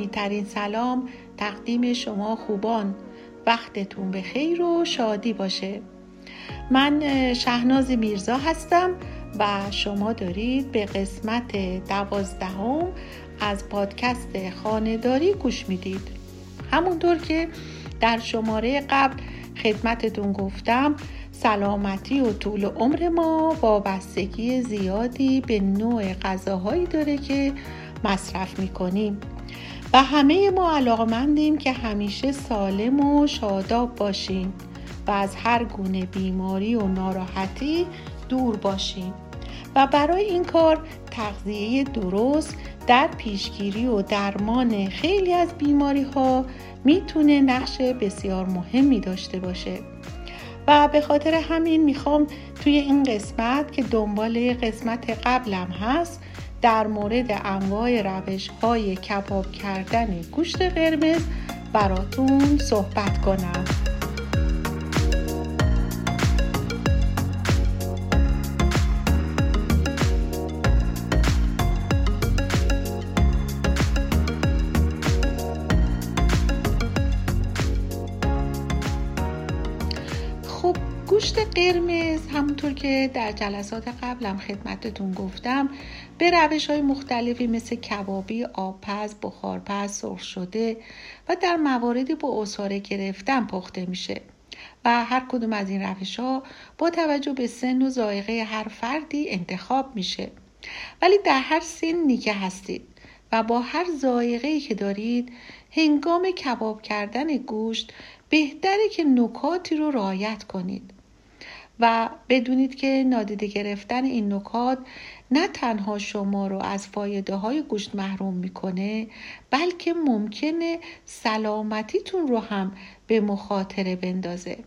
صمیمیترین سلام تقدیم شما خوبان. وقتتون به خیر و شادی باشه. من شهناز میرزا هستم و شما دارید به قسمت دوازدهم از پادکست خانهداری گوش می‌دید. همونطور که در شماره قبل خدمتتون گفتم سلامتی و طول عمر ما وابستگی زیادی به نوع غذاهایی داره که مصرف می‌کنیم. و همه ما علاقمندیم که همیشه سالم و شاداب باشیم و از هر گونه بیماری و ناراحتی دور باشیم و برای این کار تغذیه درست در پیشگیری و درمان خیلی از بیماری ها می‌تونه نقش بسیار مهمی داشته باشه. و به خاطر همین می‌خوام توی این قسمت که دنبال قسمت قبلم هست در مورد انواع روش های کباب کردن گوشت قرمز براتون صحبت کنم. همونطور که در جلسات قبلم خدمتتون گفتم به روش های مختلفی مثل کبابی، آبپز، بخارپز، سرخ شده و در مواردی با اصاره گرفتن پخته میشه. و هر کدوم از این روش ها با توجه به سن و ذائقه هر فردی انتخاب میشه. ولی در هر سنی که هستید و با هر ذائقه که دارید هنگام کباب کردن گوشت بهتره که نکاتی رو رعایت کنید. و بدونید که نادیده گرفتن این نکات نه تنها شما رو از فایده های گوشت محروم می‌کنه بلکه ممکنه سلامتیتون رو هم به مخاطره بندازه.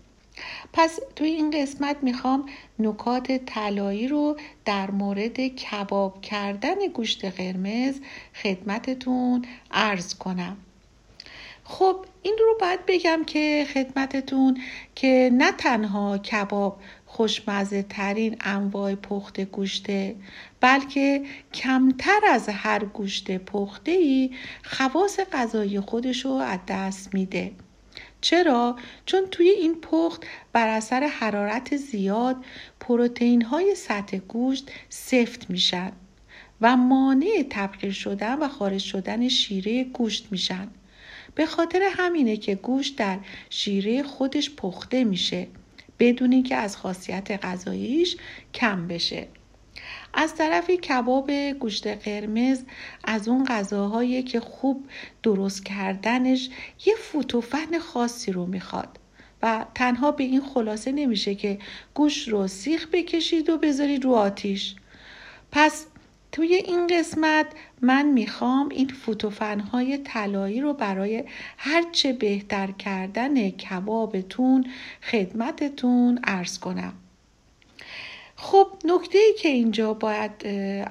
پس توی این قسمت می‌خوام نکات طلایی رو در مورد کباب کردن گوشت قرمز خدمتتون عرض کنم. خب این رو باید بگم که خدمتتون که نه تنها کباب خوشمزه ترین انواع پخت گوشته بلکه کمتر از هر گوشت پخته ای خواص غذایی خودش رو از دست میده. چرا؟ چون توی این پخت بر اثر حرارت زیاد پروتئین های سطح گوشت سفت میشن و مانع تبخیر شدن و خارج شدن شیره گوشت میشن. به خاطر همینه که گوشت در شیره خودش پخته میشه. بدون که از خاصیت غذاییش کم بشه. از طرف کباب گوشت قرمز از اون غذاهایی که خوب درست کردنش یه فوتوفن خاصی رو می‌خواد و تنها به این خلاصه نمیشه که گوشت رو سیخ بکشید و بذارید رو آتیش. پس توی این قسمت من می‌خوام این فوتوفنهای طلایی رو برای هرچه بهتر کردن کبابتون خدمتتون ارز کنم. خب نکته ای که اینجا باید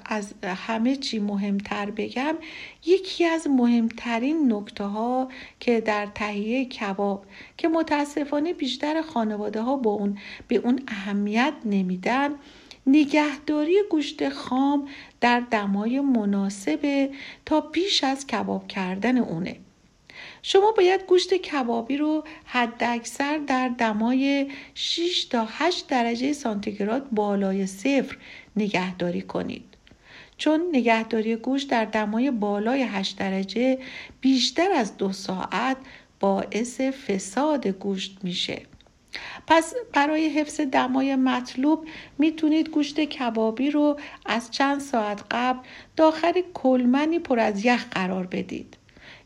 از همه چی مهمتر بگم یکی از مهمترین نکته ها که در تهیه کباب که متاسفانه بیشتر خانواده ها با اون به اون اهمیت نمیدن نگهداری گوشت خام در دمای مناسب تا پیش از کباب کردن اونه. شما باید گوشت کبابی رو حد اکثر در دمای 6 تا 8 درجه سانتیگراد بالای صفر نگهداری کنید. چون نگهداری گوشت در دمای بالای 8 درجه بیشتر از دو ساعت باعث فساد گوشت میشه. پس برای حفظ دمای مطلوب می‌تونید گوشت کبابی رو از چند ساعت قبل داخل کلمنی پر از یخ قرار بدید.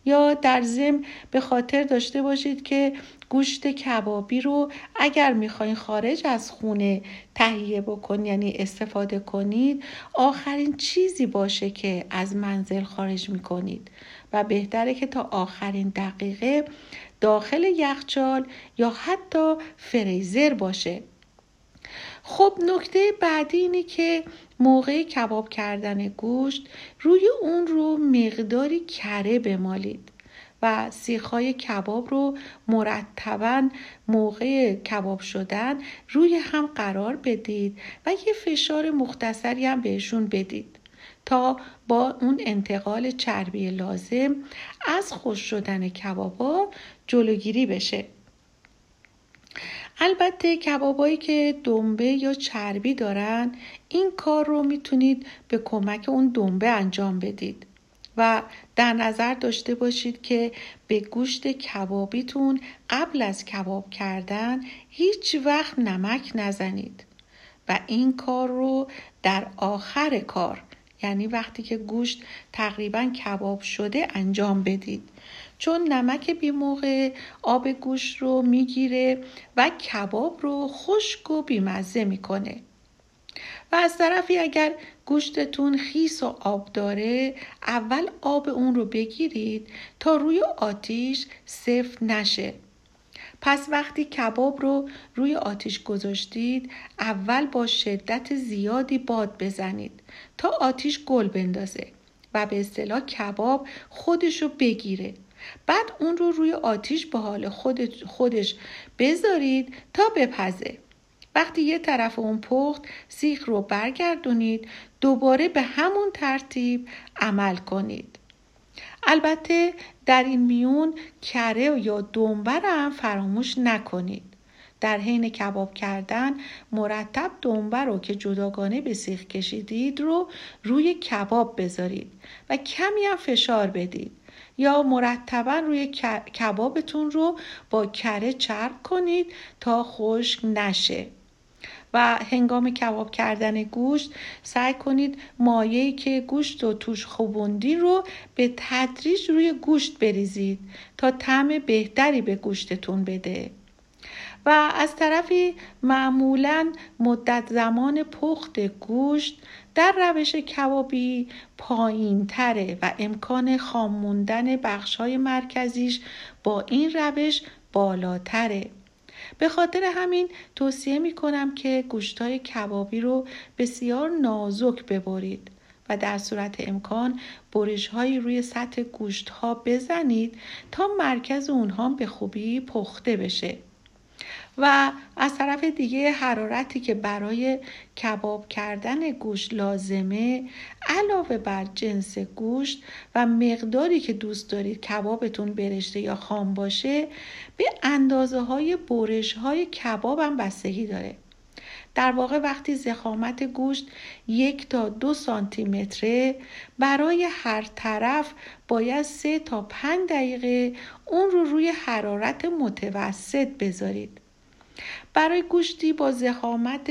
یا در زم به خاطر داشته باشید که گوشت کبابی رو اگر می‌خواین خارج از خونه تهیه بکنید یعنی استفاده کنید آخرین چیزی باشه که از منزل خارج می‌کنید. و بهتره که تا آخرین دقیقه داخل یخچال یا حتی فریزر باشه. خب نکته بعدی اینه که موقع کباب کردن گوشت روی اون رو مقداری کره بمالید و سیخهای کباب رو مرتبا موقع کباب شدن روی هم قرار بدید و یه فشار مختصری هم بهشون بدید تا با اون انتقال چربی لازم از خوش شدن کبابا جلوگیری بشه. البته کبابایی که دنبه یا چربی دارن این کار رو می‌تونید به کمک اون دنبه انجام بدید. و در نظر داشته باشید که به گوشت کبابیتون قبل از کباب کردن هیچ وقت نمک نزنید. و این کار رو در آخر کار یعنی وقتی که گوشت تقریبا کباب شده انجام بدید. چون نمک بی موقع آب گوشت رو می‌گیره و کباب رو خشک و بیمزه می‌کنه. و از طرفی اگر گوشتتون خیس و آب داره اول آب اون رو بگیرید تا روی آتیش سفت نشه. پس وقتی کباب رو روی آتیش گذاشتید اول با شدت زیادی باد بزنید تا آتیش گل بندازه و به اصطلاح کباب خودش رو بگیره. بعد اون رو روی آتیش به حال خودش بذارید تا بپزه. وقتی یه طرف اون پخت سیخ رو برگردونید دوباره به همون ترتیب عمل کنید. البته در این میون کره یا دنبر هم فراموش نکنید. در حین کباب کردن مرتب دنبه رو که جداگانه به سیخ کشیدید رو روی کباب بذارید و کمی هم فشار بدید. یا مرتبا روی کبابتون رو با کره چرب کنید تا خشک نشه. و هنگام کباب کردن گوشت سعی کنید مایهی که گوشت و توش خوبوندی رو به تدریج روی گوشت بریزید تا طعم بهتری به گوشتتون بده. و از طرفی معمولا مدت زمان پخت گوشت در روش کبابی پایین تره و امکان خام موندن بخش های مرکزیش با این روش بالاتره. به خاطر همین توصیه می کنم که گوشتای کبابی رو بسیار نازک ببرید و در صورت امکان برش هایی روی سطح گوشت ها بزنید تا مرکز اونها به خوبی پخته بشه. و از طرف دیگه حرارتی که برای کباب کردن گوشت لازمه علاوه بر جنس گوشت و مقداری که دوست دارید کبابتون برشته یا خام باشه به اندازه های برش های کباب هم بستگی داره. در واقع وقتی زخامت گوشت یک تا دو سانتی متره برای هر طرف باید سه تا پنج دقیقه اون رو روی حرارت متوسط بذارید. برای گوشتی با زخامت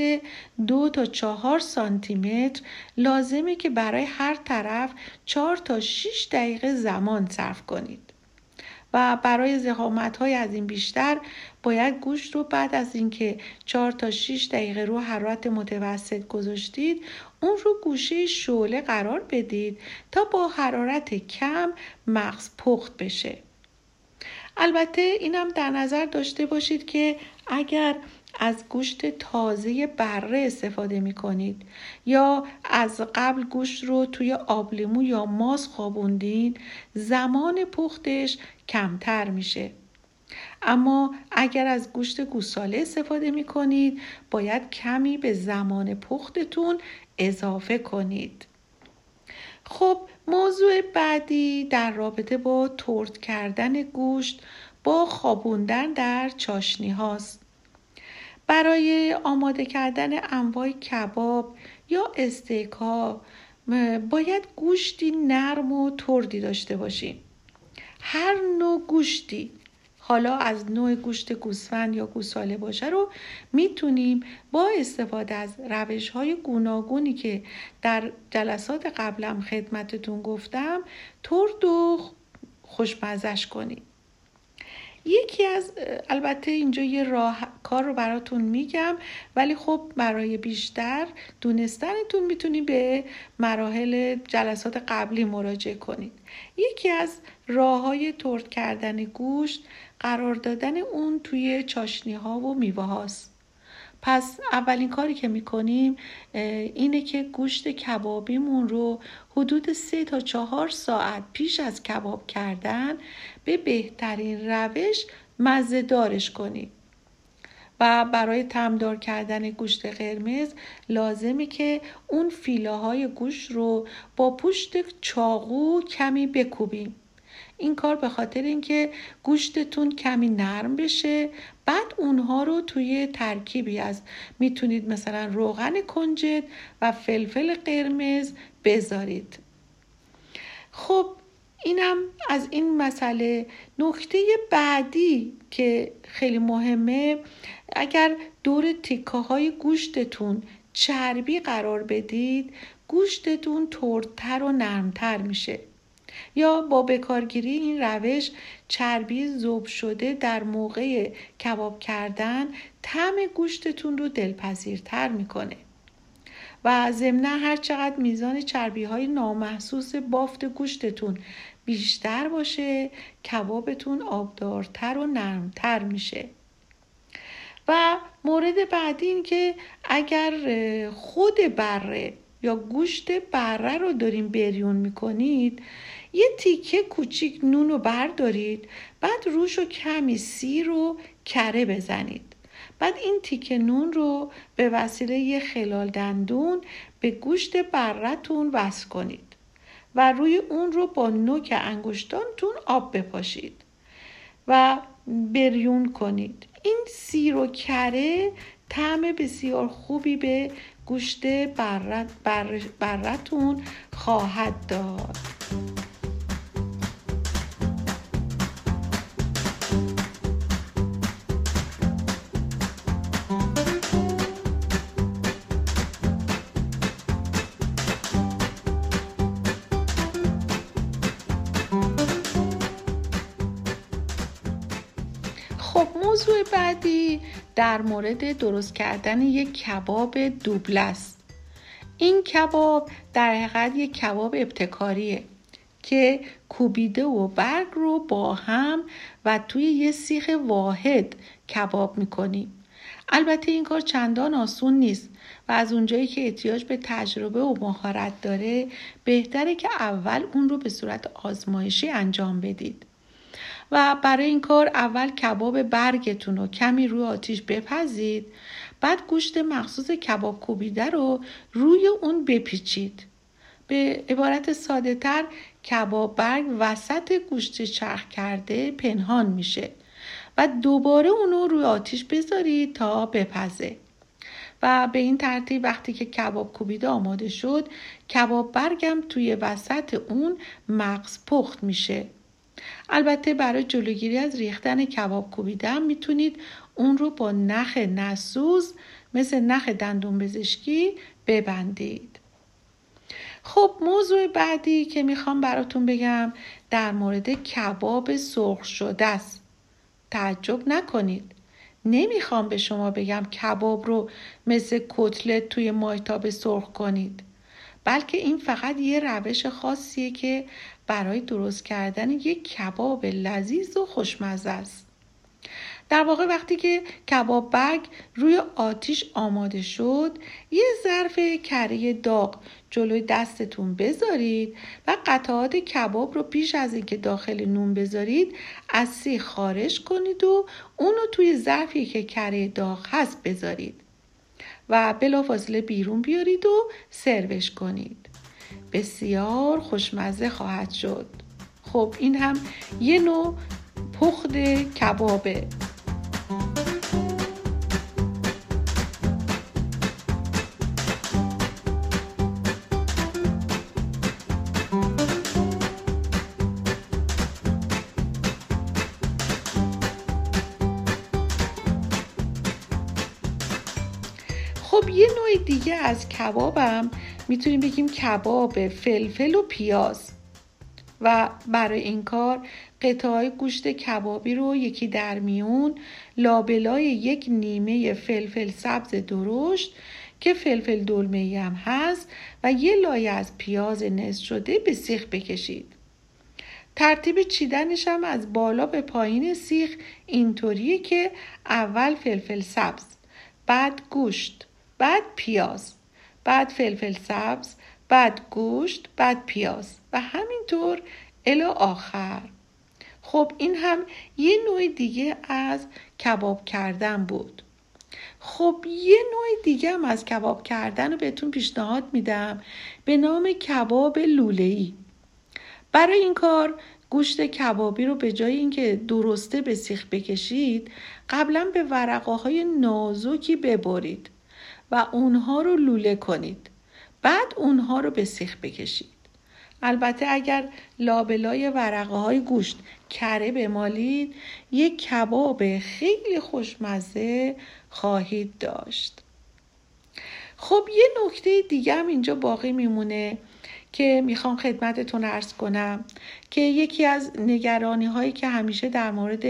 دو تا چهار سانتی متر لازمه که برای هر طرف چهار تا 6 دقیقه زمان صرف کنید. و برای زخامت های از این بیشتر باید گوشت رو بعد از اینکه 4 تا 6 دقیقه رو حرارت متوسط گذاشتید اون رو گوشه شعله قرار بدید تا با حرارت کم مغز پخت بشه. البته اینم در نظر داشته باشید که اگر از گوشت تازه بره استفاده می کنید یا از قبل گوشت رو توی آبلیمو یا ماس خوابوندین زمان پختش کمتر میشه اما اگر از گوشت گوساله استفاده می کنید باید کمی به زمان پختتون اضافه کنید خب موضوع بعدی در رابطه با ترد کردن گوشت با خوابوندن در چاشنی هاست. برای آماده کردن انواع کباب یا استیک ها باید گوشتی نرم و تردی داشته باشیم. هر نوع گوشتی حالا از نوع گوشت گوسفند یا گوساله باشه رو می‌تونیم با استفاده از روش های گوناگونی که در جلسات قبلم خدمتتون گفتم ترد و خوشمزش کنیم یکی از البته اینجا یه راه کار رو براتون میگم ولی خب برای بیشتر دونستنتون می‌تونید به مراحل جلسات قبلی مراجعه کنید. یکی از راه های ترد کردن گوشت قرار دادن اون توی چاشنی ها و میوه هاست پس اولین کاری که می‌کنیم اینه که گوشت کبابیمون رو حدود سه تا چهار ساعت پیش از کباب کردن به بهترین روش مزه دارش کنیم. و برای تمدار کردن گوشت قرمز لازمه که اون فیله های گوشت رو با پشت چاقو کمی بکوبیم. این کار به خاطر اینکه گوشتتون کمی نرم بشه بعد اونها رو توی ترکیبی از می‌تونید مثلا روغن کنجد و فلفل قرمز بذارید. خب اینم از این مسئله. نکته بعدی که خیلی مهمه اگر دور تیکه های گوشتتون چربی قرار بدید گوشتتون تردتر و نرمتر میشه. یا با بکارگیری این روش چربی زوب شده در موقع کباب کردن طعم گوشتتون رو دلپذیرتر می‌کنه. و ضمنا هر چقدر میزان چربی های نامحسوس بافت گوشتتون بیشتر باشه کبابتون آبدارتر و نرمتر میشه. و مورد بعدی این که اگر خود بره یا گوشت بره رو داریم بریون می‌کنید یه تیکه کوچیک نون رو بردارید بعد روش رو کمی سیر و کره بزنید. بعد این تیکه نون رو به وسیله یه خلال دندون به گوشت برتون وصل کنید و روی اون رو با نوک انگشتانتون آب بپاشید و بریون کنید. این سیر و کره طعم بسیار خوبی به گوشت برتون خواهد داد. خب موضوع بعدی در مورد درست کردن یک کباب دوبل است. این کباب در حقیقت یک کباب ابتکاریه که کوبیده و برگ رو با هم و توی یه سیخ واحد کباب می‌کنیم. البته این کار چندان آسون نیست و از اونجایی که احتیاج به تجربه و مهارت داره بهتره که اول اون رو به صورت آزمایشی انجام بدید. و برای این کار اول کباب برگتون رو کمی روی آتیش بپزید. بعد گوشت مخصوص کباب کوبیده رو روی اون بپیچید. به عبارت ساده تر کباب برگ وسط گوشت چرخ کرده پنهان میشه و دوباره اونو روی آتیش بذارید تا بپزه. و به این ترتیب وقتی که کباب کوبیده آماده شد کباب برگم توی وسط اون مغز پخت میشه. البته برای جلوگیری از ریختن کباب کوبیده هم می‌تونید اون رو با نخ نسوز مثل نخ دندون پزشکی ببندید. خب موضوع بعدی که می‌خوام براتون بگم در مورد کباب سرخ شده است. تعجب نکنید. نمی‌خوام به شما بگم کباب رو مثل کتلت توی مایتاب سرخ کنید بلکه این فقط یه روش خاصیه که برای درست کردن یک کباب لذیذ و خوشمزه است. در واقع وقتی که کباب برگ روی آتیش آماده شد یه ظرف کره داغ جلوی دستتون بذارید و قطعات کباب رو پیش از اینکه داخل نون بذارید از سیخ خارج کنید و اونو توی ظرفی که کره داغ هست بذارید و بلافاصله بیرون بیارید و سروش کنید. بسیار خوشمزه خواهد شد. خب این هم یه نوع پخت کبابه. خب یه نوع دیگه از کبابم می‌تونیم بگیم کباب فلفل و پیاز. و برای این کار قطعه گوشت کبابی رو یکی در میون لابلای یک نیمه فلفل سبز درشت که فلفل دلمه هم هست و یه لایه از پیاز نصف شده به سیخ بکشید. ترتیب چیدنش هم از بالا به پایین سیخ اینطوریه که اول فلفل سبز بعد گوشت بعد پیاز. بعد فلفل سبز بعد گوشت بعد پیاز و همینطور الا آخر. خب این هم یه نوع دیگه از کباب کردن بود. خب یه نوع دیگه هم از کباب کردن رو بهتون پیشنهاد میدم به نام کباب لوله‌ای. برای این کار گوشت کبابی رو به جای اینکه درسته به سیخ بکشید قبلا به ورقه های نازکی ببرید. و اونها رو لوله کنید. بعد اونها رو به سیخ بکشید. البته اگر لابلای ورقه های گوشت کره بمالید یک کباب خیلی خوشمزه خواهید داشت. خب یه نکته دیگه هم اینجا باقی میمونه. که می‌خوام خدمتتون ارز کنم که یکی از نگرانی هایی که همیشه در مورد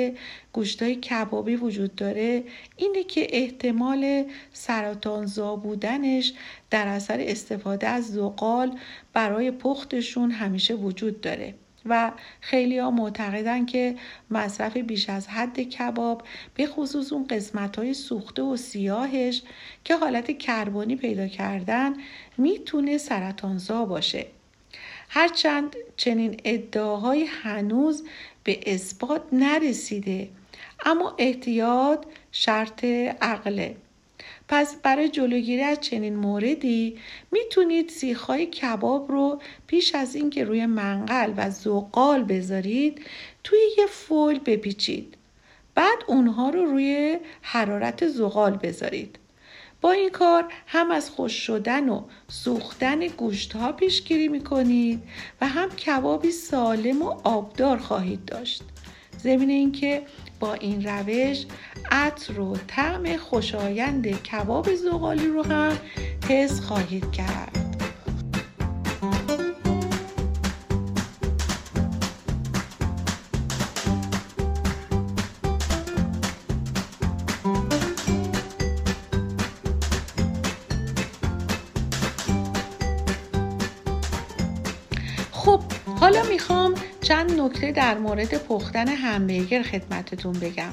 گوشتای کبابی وجود داره اینه که احتمال سرطانزا بودنش در اثر استفاده از زغال برای پختشون همیشه وجود داره و خیلی ها معتقدن که مصرف بیش از حد کباب به خصوص اون قسمت های سوخته و سیاهش که حالت کربانی پیدا کردن می‌تونه سرطانزا باشه. هرچند چنین ادعاهای هنوز به اثبات نرسیده اما احتیاط شرط عقله. پس برای جلوگیری از چنین موردی می‌تونید سیخهای کباب رو پیش از اینکه روی منقل و زغال بذارید توی یه فول بپیچید. بعد اونها رو روی حرارت زغال بذارید. با این کار هم از خوش شدن و سوختن گوشت ها پیشگیری می کنید و هم کبابی سالم و آبدار خواهید داشت. ضمن اینکه با این روش عطر و طعم خوشایند کباب زغالی رو هم حس خواهید کرد. حالا می‌خوام چند نکته در مورد پختن همبرگر خدمتتون بگم.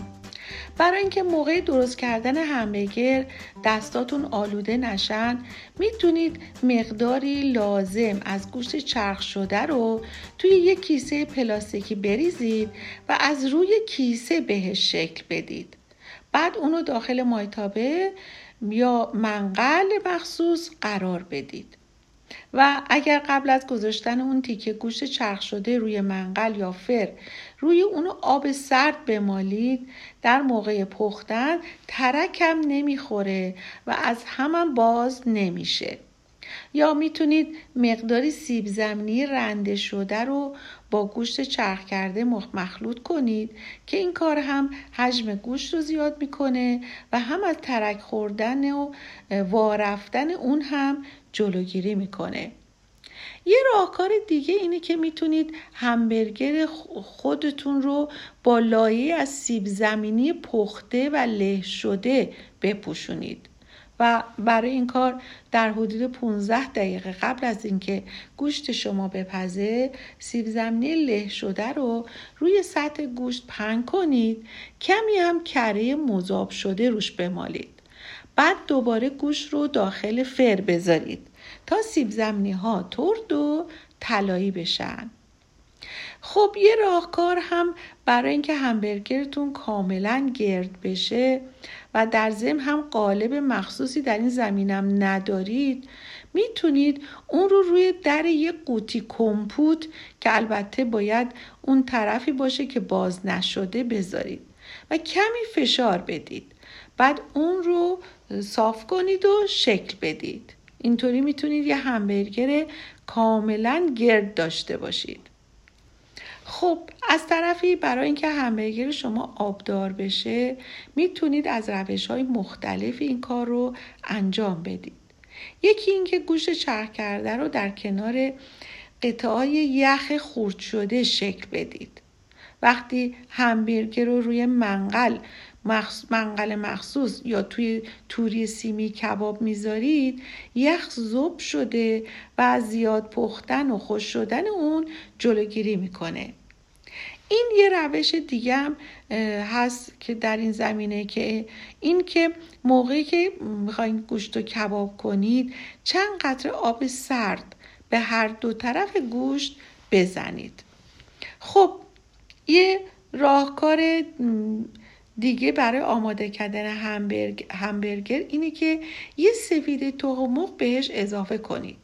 برای اینکه موقع درست کردن همبرگر دستاتون آلوده نشن می‌تونید مقداری لازم از گوشت چرخ شده رو توی یک کیسه پلاستیکی بریزید و از روی کیسه بهش شکل بدید. بعد اونو داخل مایتابه یا منقل مخصوص قرار بدید. و اگر قبل از گذاشتن اون تیکه گوشت چرخ شده روی منقل یا فر روی اونو آب سرد بمالید در موقع پختن ترکم نمی‌خوره و از همان باز نمیشه. یا می‌تونید مقداری سیب زمینی رنده شده رو با گوشت چرخ کرده مخلوط کنید که این کار هم حجم گوشت رو زیاد می‌کنه و هم از ترک خوردن و وارفتن اون هم جلوگیری می‌کنه. یه راهکار دیگه اینه که می‌تونید همبرگر خودتون رو با لایه از سیب زمینی پخته و له شده بپوشونید. برای این کار در حدود 15 دقیقه قبل از اینکه گوشت شما بپزه سیب زمینی له شده رو روی سطح گوشت پهن کنید. کمی هم کره مذاب شده روش بمالید. بعد دوباره گوشت رو داخل فر بذارید تا سیب زمینی ها ترد و طلایی بشن. خب یه راهکار هم برای اینکه همبرگرتون کاملا گرد بشه و در ضمن هم قالب مخصوصی در این زمینم ندارید می‌تونید اون رو روی در یه قوطی کمپوت که البته باید اون طرفی باشه که باز نشده بذارید و کمی فشار بدید. بعد اون رو صاف کنید و شکل بدید. اینطوری می‌تونید یه همبرگر کاملا گرد داشته باشید. خب از طرفی برای اینکه همبرگر شما آبدار بشه می‌تونید از روش های مختلف این کار رو انجام بدید. یکی اینکه گوشت چرخ کرده رو در کنار قطعای یخ خورد شده شکل بدید. وقتی همبرگر رو روی منقل منقل مخصوص یا توی توری سیمی کباب می‌ذارید یخ زوب شده و زیاد پختن و خوش شدن اون جلوگیری می‌کنه. این یه روش دیگه هم هست که در این زمینه که این که موقعی که می‌خواین گوشت رو کباب کنید چند قطره آب سرد به هر دو طرف گوشت بزنید. خب یه راهکار دیگه برای آماده کردن همبرگ، همبرگر اینه که یه سفید تخم بهش اضافه کنید.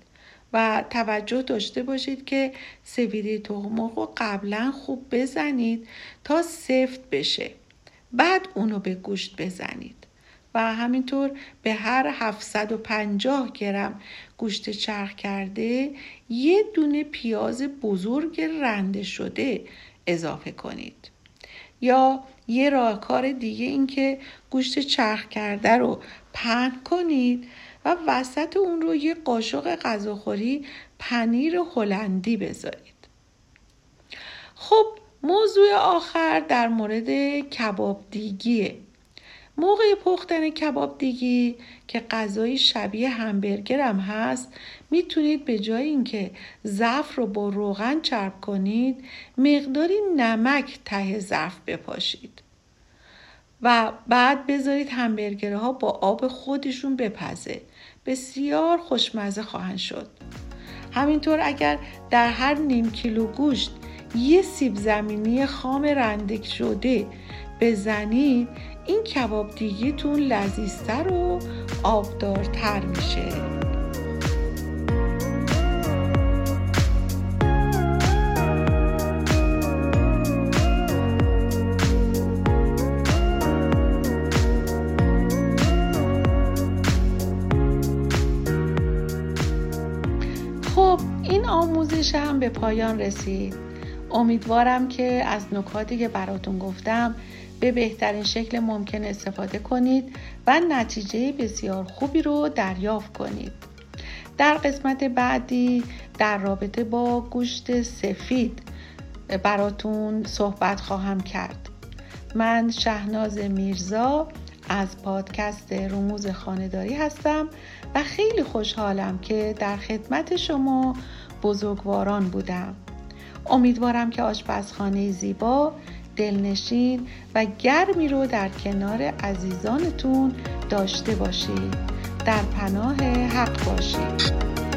و توجه داشته باشید که سفید تخم رو قبلا خوب بزنید تا سفت بشه. بعد اونو به گوشت بزنید. و همینطور به هر 750 گرم گوشت چرخ کرده یه دونه پیاز بزرگ رنده شده اضافه کنید. یا یه راهکار دیگه این که گوشت چرخ کرده رو پهن کنید. و وسط اون رو یه قاشق غذاخوری پنیر هلندی بذارید. خب موضوع آخر در مورد کباب دیگیه موقع پختن کباب دیگی که غذای شبیه همبرگر هم هست می‌تونید به جای اینکه ظرف رو با روغن چرب کنید مقداری نمک ته ظرف بپاشید. و بعد بذارید همبرگرها با آب خودشون بپزه. بسیار خوشمزه خواهند شد. همینطور اگر در هر نیم کیلو گوشت یه سیب زمینی خام رنده شده بزنید این کباب دیگیتون لذیذتر و آبدارتر میشه. این آموزش هم به پایان رسید. امیدوارم که از نکاتی که براتون گفتم به بهترین شکل ممکن استفاده کنید و نتیجه بسیار خوبی رو دریافت کنید. در قسمت بعدی در رابطه با گوشت سفید براتون صحبت خواهم کرد. من شهناز میرزا از پادکست رموز خانداری هستم و خیلی خوشحالم که در خدمت شما بزرگواران بودم. امیدوارم که آشپزخانه زیبا دلنشین و گرمی رو در کنار عزیزانتون داشته باشید. در پناه حق باشید.